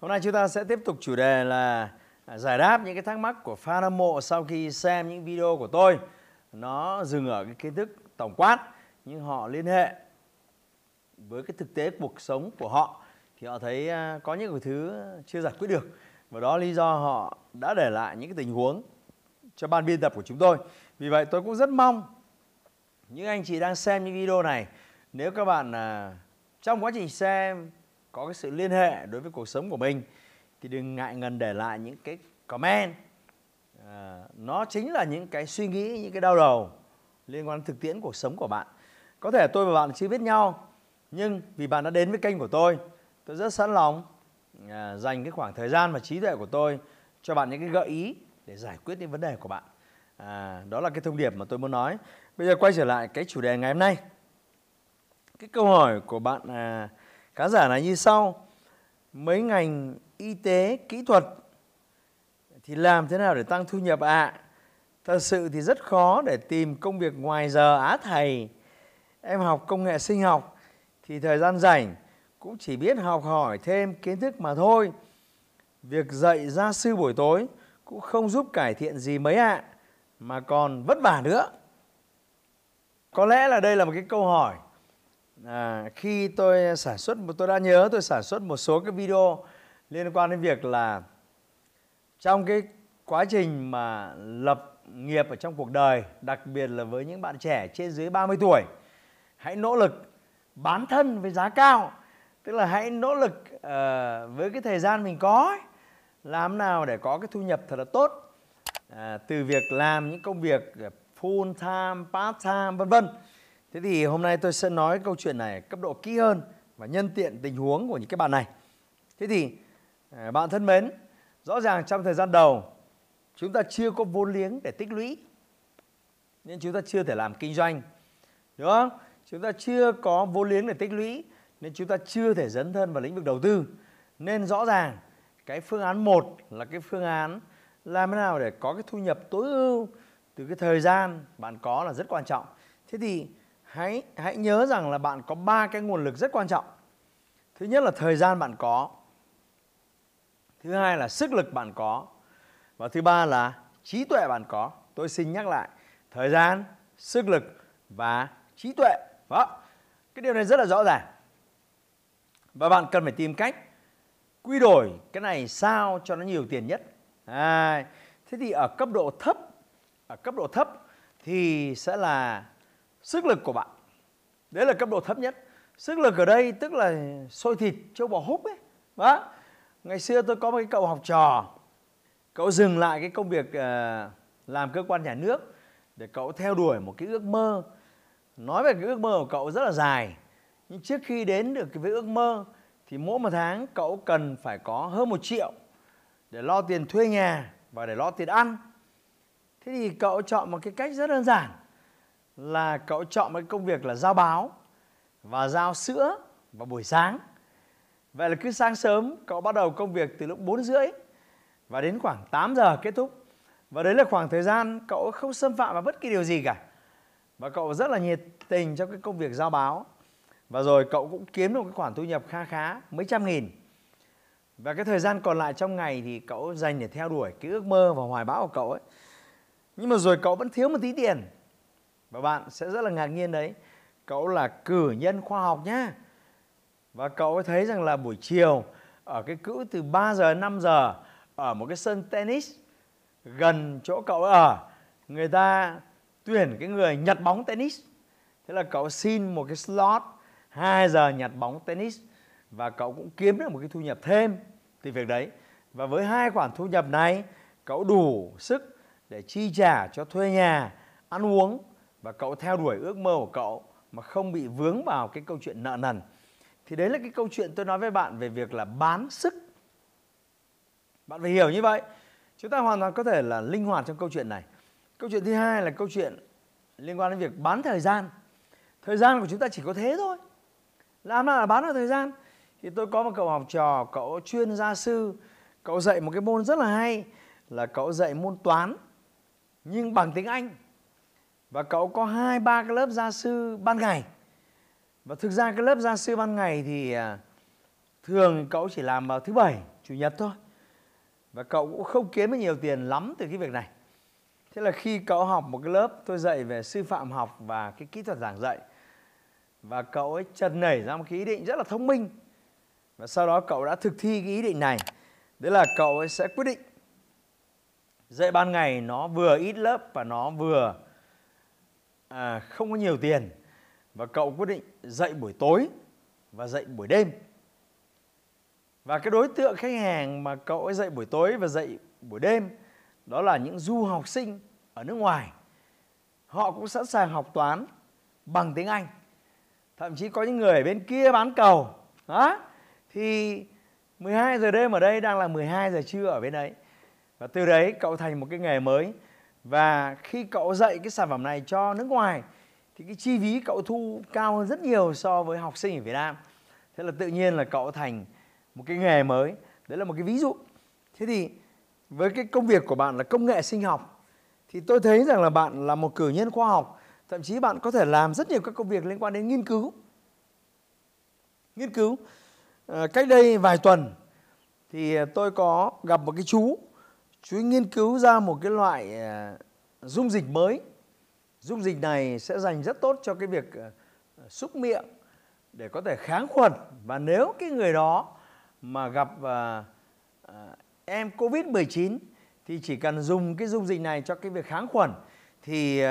Hôm nay chúng ta sẽ tiếp tục chủ đề là à, giải đáp những cái thắc mắc của fan hâm mộ sau khi xem những video của tôi. Nó dừng ở cái kiến thức tổng quát, nhưng họ liên hệ với cái thực tế cuộc sống của họ thì họ thấy à, có những cái thứ chưa giải quyết được và đó lý do họ đã để lại những cái tình huống cho ban biên tập của chúng tôi. Vì vậy tôi cũng rất mong những anh chị đang xem những video này, nếu các bạn à, trong quá trình xem có cái sự liên hệ đối với cuộc sống của mình thì đừng ngại ngần để lại những cái comment. À, nó chính là những cái suy nghĩ những cái đau đầu liên quan thực tiễn cuộc sống của bạn. Có thể tôi và bạn chưa biết nhau nhưng vì bạn đã đến với kênh của tôi tôi rất sẵn lòng à, dành cái khoảng thời gian và trí tuệ của tôi cho bạn những cái gợi ý để giải quyết những vấn đề của bạn. À, đó là cái thông điệp mà tôi muốn nói. Bây giờ quay trở lại cái chủ đề ngày hôm nay. Cái câu hỏi của bạn à, khán giả là như sau. Mấy ngành y tế kỹ thuật thì làm thế nào để tăng thu nhập ạ? À? thật sự thì rất khó để tìm công việc ngoài giờ á thầy. Em học công nghệ sinh học thì thời gian rảnh cũng chỉ biết học hỏi thêm kiến thức mà thôi. Việc dạy gia sư buổi tối cũng không giúp cải thiện gì mấy ạ à, mà còn vất vả nữa. Có lẽ là đây là một cái câu hỏi à, khi tôi à, sản xuất tôi đã nhớ tôi sản xuất một số cái video liên quan đến việc là trong cái quá trình mà lập nghiệp ở trong cuộc đời đặc biệt là với những bạn trẻ trên dưới 30 tuổi hãy nỗ lực bán thân với giá cao. Tức là hãy nỗ lực uh, với cái thời gian mình có ấy, làm nào để có cái thu nhập thật là tốt. Uh, từ việc làm những công việc ờ, full time part time vân vân. Thế thì hôm nay tôi sẽ nói câu chuyện này cấp độ kỹ hơn và nhân tiện tình huống của những cái bạn này. Thế thì à, bạn thân mến, rõ ràng trong thời gian đầu chúng ta chưa có vốn liếng để tích lũy nên chúng ta chưa thể làm kinh doanh. Đúng không? Chúng ta chưa có vốn liếng để tích lũy nên chúng ta chưa thể dấn thân vào lĩnh vực đầu tư. Nên rõ ràng cái phương án một là cái phương án làm thế nào để có cái thu nhập tối ưu từ cái thời gian bạn có là rất quan trọng. Thế thì hãy hãy nhớ rằng là bạn có ba cái nguồn lực rất quan trọng. Thứ nhất là thời gian bạn có. Thứ hai là sức lực bạn có. Và thứ ba là trí tuệ bạn có. Tôi xin nhắc lại thời gian sức lực và trí tuệ. Đó cái điều này rất là rõ ràng. Và bạn cần phải tìm cách quy đổi cái này sao cho nó nhiều tiền nhất. À, thế thì ở cấp độ thấp ở cấp độ thấp thì sẽ là sức lực của bạn. Đấy là cấp độ thấp nhất. Sức lực ở đây tức là sôi thịt, châu bò húc ấy. Đó. Ngày xưa tôi có một cái cậu học trò. Cậu dừng lại cái công việc ờ, làm cơ quan nhà nước để cậu theo đuổi một cái ước mơ. Nói về cái ước mơ của cậu rất là dài, nhưng trước khi đến được cái với ước mơ thì mỗi một tháng cậu cần phải có hơn một triệu để lo tiền thuê nhà và để lo tiền ăn. Thế thì cậu chọn một cái cách rất đơn giản là cậu chọn một công việc là giao báo và giao sữa vào buổi sáng. Vậy là cứ sáng sớm cậu bắt đầu công việc từ lúc 4 rưỡi và đến khoảng 8 giờ kết thúc. Và đấy là khoảng thời gian cậu không xâm phạm vào bất kỳ điều gì cả. Và cậu rất là nhiệt tình trong cái công việc giao báo. Và rồi cậu cũng kiếm được cái khoản thu nhập kha khá, mấy trăm nghìn. Và cái thời gian còn lại trong ngày thì cậu dành để theo đuổi cái ước mơ và hoài bão của cậu ấy. Nhưng mà rồi cậu vẫn thiếu một tí tiền và bạn sẽ rất là ngạc nhiên đấy. Cậu là cử nhân khoa học nhá. Và cậu thấy rằng là buổi chiều, ở cái cữ từ 3 giờ đến 5 giờ, ở một cái sân tennis gần chỗ cậu ở, người ta tuyển cái người nhặt bóng tennis. Thế là cậu xin một cái slot 2 giờ nhặt bóng tennis và cậu cũng kiếm được một cái thu nhập thêm từ việc đấy. Và với hai khoản thu nhập này, cậu đủ sức để chi trả cho thuê nhà, ăn uống và cậu theo đuổi ước mơ của cậu mà không bị vướng vào cái câu chuyện nợ nần. Thì đấy là cái câu chuyện tôi nói với bạn về việc là bán sức. Bạn phải hiểu như vậy. Chúng ta hoàn toàn có thể là linh hoạt trong câu chuyện này. Câu chuyện thứ hai là câu chuyện liên quan đến việc bán thời gian. Thời gian của chúng ta chỉ có thế thôi. Làm nào là bán được thời gian? Thì tôi có một cậu học trò, cậu chuyên gia sư. Cậu dạy một cái môn rất là hay là cậu dạy môn toán, nhưng bằng tiếng anh và cậu có hai, ba cái lớp gia sư ban ngày. Và thực ra cái lớp gia sư ban ngày thì à, thường cậu chỉ làm vào thứ bảy, chủ nhật thôi. Và cậu cũng không kiếm được nhiều tiền lắm từ cái việc này. Thế là khi cậu học một cái lớp tôi dạy về sư phạm học và cái kỹ thuật giảng dạy, và cậu ấy chợt nảy ra một cái ý định rất là thông minh. Và sau đó cậu đã thực thi cái ý định này. Đấy là cậu ấy sẽ quyết định dạy ban ngày nó vừa ít lớp và nó vừa à, không có nhiều tiền. Và cậu quyết định dạy buổi tối và dạy buổi đêm. Và cái đối tượng khách hàng mà cậu ấy dạy buổi tối và dạy buổi đêm đó là những du học sinh ở nước ngoài. Họ cũng sẵn sàng học toán bằng tiếng Anh. Thậm chí có những người ở bên kia bán cầu. Đó. Thì 12 giờ đêm ở đây đang là 12 giờ trưa ở bên đấy. Và từ đấy cậu thành một cái nghề mới và khi cậu dạy cái sản phẩm này cho nước ngoài thì cái chi phí cậu thu cao hơn rất nhiều so với học sinh ở Việt Nam. Thế là tự nhiên là cậu thành một cái nghề mới. Đấy là một cái ví dụ. Thế thì với cái công việc của bạn là công nghệ sinh học thì tôi thấy rằng là bạn là một cử nhân khoa học. Thậm chí bạn có thể làm rất nhiều các công việc liên quan đến nghiên cứu. Nghiên cứu. À, cách đây vài tuần thì tôi có gặp một cái chú chú nghiên cứu ra một cái loại ờ, dung dịch mới. Dung dịch này sẽ dành rất tốt cho cái việc ờ, xúc miệng để có thể kháng khuẩn. Và nếu cái người đó mà gặp ờ, em covid 19 thì chỉ cần dùng cái dung dịch này cho cái việc kháng khuẩn thì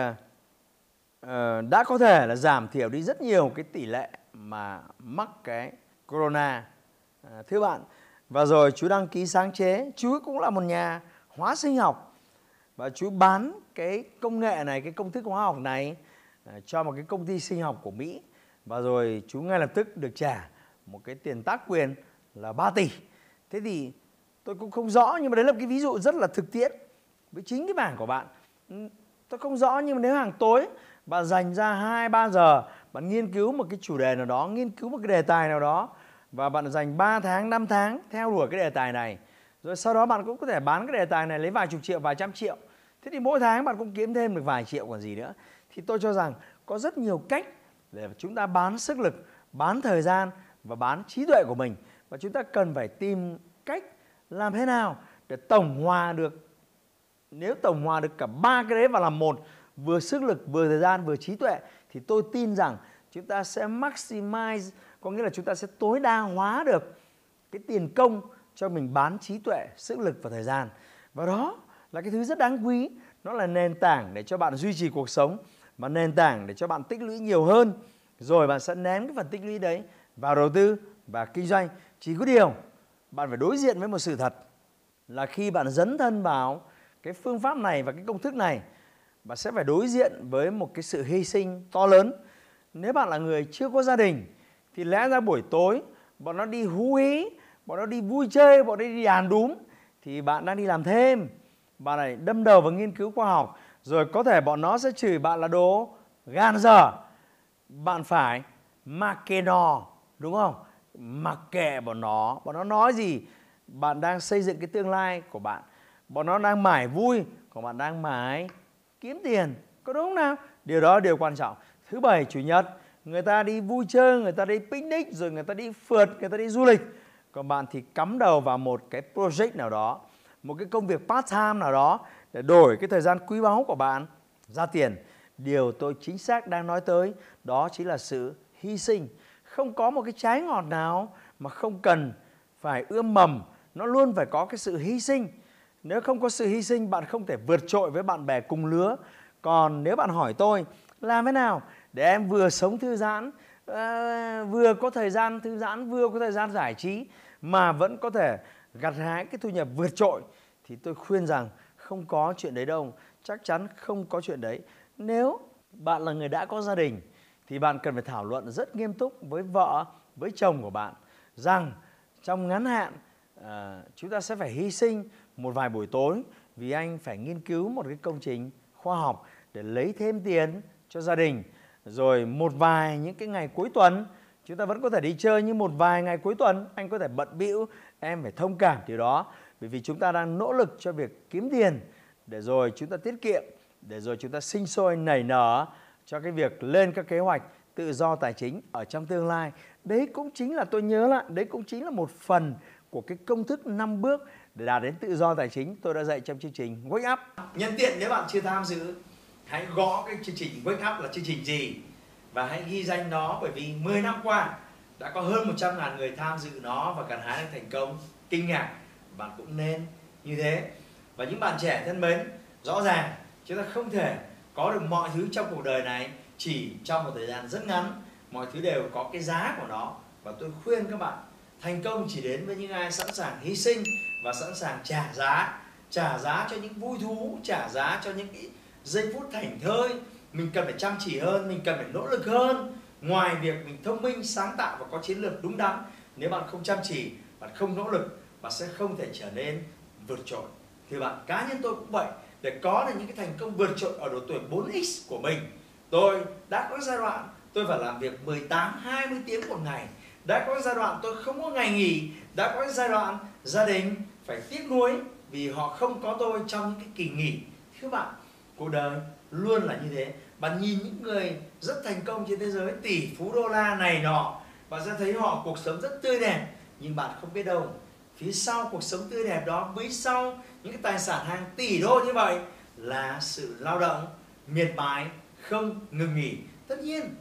đã có thể là giảm thiểu đi rất nhiều cái tỷ lệ mà mắc cái corona. Thưa bạn, và rồi chú đăng ký sáng chế. Chú cũng là một nhà hóa sinh học. Và chú bán cái công nghệ này, cái công thức hóa học này à, cho một cái công ty sinh học của Mỹ. Và rồi chú ngay lập tức được trả một cái tiền tác quyền là 3 tỷ. Thế thì tôi cũng không rõ, nhưng mà đấy là một cái ví dụ rất là thực tiễn với chính cái bảng của bạn. Ừ, tôi không rõ, nhưng mà nếu hàng tối bạn dành ra 2 3 giờ, bạn nghiên cứu một cái chủ đề nào đó, nghiên cứu một cái đề tài nào đó, và bạn dành 3 tháng 5 tháng theo đuổi cái đề tài này rồi sau đó bạn cũng có thể bán cái đề tài này lấy vài chục triệu, vài trăm triệu. Thế thì mỗi tháng bạn cũng kiếm thêm được vài triệu còn gì nữa. Thì tôi cho rằng có rất nhiều cách để chúng ta bán sức lực, bán thời gian và bán trí tuệ của mình. Và chúng ta cần phải tìm cách làm thế nào để tổng hòa được, nếu tổng hòa được cả ba cái đấy vào làm một, vừa sức lực, vừa thời gian, vừa trí tuệ, thì tôi tin rằng chúng ta sẽ maximize, có nghĩa là chúng ta sẽ tối đa hóa được cái tiền công cho mình bán trí tuệ, sức lực và thời gian. Và đó là cái thứ rất đáng quý. Nó là nền tảng để cho bạn duy trì cuộc sống và nền tảng để cho bạn tích lũy nhiều hơn. Rồi bạn sẽ ném cái phần tích lũy đấy vào đầu tư và kinh doanh. Chỉ có điều, bạn phải đối diện với một sự thật là khi bạn dấn thân vào cái phương pháp này và cái công thức này, bạn sẽ phải đối diện với một cái sự hy sinh to lớn. Nếu bạn là người chưa có gia đình, thì lẽ ra buổi tối, bọn nó đi hú hí bọn nó đi vui chơi bọn nó đi đàn đúm. Thì bạn đang đi làm thêm. Bạn này đâm đầu vào nghiên cứu khoa học. Rồi có thể bọn nó sẽ chửi bạn là đồ gan dở. Bạn phải mặc kệ nó, đúng không? Mặc kệ bọn nó. Bọn nó nói gì? Bạn đang xây dựng cái tương lai của bạn. Bọn nó đang mải vui còn bạn đang mải kiếm tiền. Có đúng không nào? Điều đó điều quan trọng. Thứ bảy chủ nhật người ta đi vui chơi người ta đi picnic rồi người ta đi phượt người ta đi du lịch còn bạn thì cắm đầu vào một cái project nào đó, một cái công việc part time nào đó để đổi cái thời gian quý báu của bạn ra tiền. Điều tôi chính xác đang nói tới, đó chính là sự hy sinh. Không có một cái trái ngọt nào mà không cần phải ươm mầm, nó luôn phải có cái sự hy sinh. Nếu không có sự hy sinh, bạn không thể vượt trội với bạn bè cùng lứa. Còn nếu bạn hỏi tôi, làm thế nào để em vừa sống thư giãn à, vừa có thời gian thư giãn vừa có thời gian giải trí mà vẫn có thể gặt hái cái thu nhập vượt trội thì tôi khuyên rằng không có chuyện đấy đâu chắc chắn không có chuyện đấy. Nếu bạn là người đã có gia đình thì bạn cần phải thảo luận rất nghiêm túc với vợ với chồng của bạn rằng trong ngắn hạn à, chúng ta sẽ phải hy sinh một vài buổi tối vì anh phải nghiên cứu một cái công trình khoa học để lấy thêm tiền cho gia đình rồi một vài những cái ngày cuối tuần chúng ta vẫn có thể đi chơi nhưng một vài ngày cuối tuần. Anh có thể bận bịu em phải thông cảm điều đó. Bởi vì chúng ta đang nỗ lực cho việc kiếm tiền để rồi chúng ta tiết kiệm để rồi chúng ta sinh sôi nảy nở cho cái việc lên các kế hoạch tự do tài chính ở trong tương lai. Đấy cũng chính là tôi nhớ lại đấy cũng chính là một phần của cái công thức 5 bước để đạt đến tự do tài chính. Tôi đã dạy trong chương trình Wake Up. Nhân tiện nếu bạn chưa tham dự, hãy gõ cái chương trình Wake Up là chương trình gì và hãy ghi danh nó bởi vì 10 năm qua đã có hơn 100 ngàn người tham dự nó và gặt hái được thành công kinh ngạc. Bạn cũng nên như thế. Và những bạn trẻ thân mến, rõ ràng chúng ta không thể có được mọi thứ trong cuộc đời này chỉ trong một thời gian rất ngắn. Mọi thứ đều có cái giá của nó và tôi khuyên các bạn thành công chỉ đến với những ai sẵn sàng hy sinh và sẵn sàng trả giá trả giá cho những vui thú trả giá cho những giây phút thảnh thơi, mình cần phải chăm chỉ hơn, mình cần phải nỗ lực hơn. Ngoài việc mình thông minh, sáng tạo và có chiến lược đúng đắn, nếu bạn không chăm chỉ bạn không nỗ lực, bạn sẽ không thể trở nên vượt trội. Thì bạn, cá nhân tôi cũng vậy, để có được những cái thành công vượt trội ở độ tuổi 4x của mình, tôi đã có giai đoạn tôi phải làm việc 18 20 tiếng một ngày, đã có giai đoạn tôi không có ngày nghỉ, đã có giai đoạn gia đình phải tiếc nuối vì họ không có tôi trong những cái kỳ nghỉ. Thưa bạn cuộc đời luôn là như thế. Bạn nhìn những người rất thành công trên thế giới, tỷ phú đô la này nọ, bạn sẽ thấy họ cuộc sống rất tươi đẹp. Nhưng bạn không biết đâu, phía sau cuộc sống tươi đẹp đó, phía sau những cái tài sản hàng tỷ đô như vậy là sự lao động, miệt mài, không ngừng nghỉ. Tất nhiên,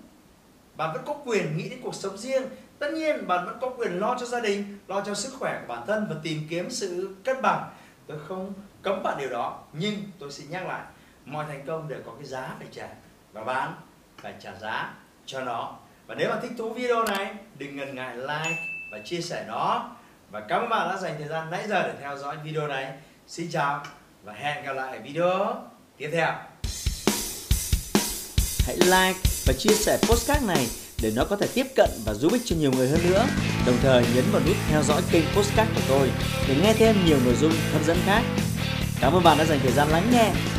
bạn vẫn có quyền nghĩ đến cuộc sống riêng. Tất nhiên, bạn vẫn có quyền lo cho gia đình, lo cho sức khỏe của bản thân và tìm kiếm sự cân bằng. Tôi không cấm bạn điều đó, nhưng tôi xin nhắc lại mọi thành công đều có cái giá phải trả và bạn phải trả giá cho nó và nếu bạn thích thú video này, đừng ngần ngại like và chia sẻ nó và cảm ơn bạn đã dành thời gian nãy giờ để theo dõi video này xin chào và hẹn gặp lại video tiếp theo hãy like và chia sẻ postcard này để nó có thể tiếp cận và giúp ích cho nhiều người hơn nữa. Đồng thời nhấn vào nút theo dõi kênh Postcard của tôi để nghe thêm nhiều nội dung hấp dẫn khác. Cảm ơn bạn đã dành thời gian lắng nghe.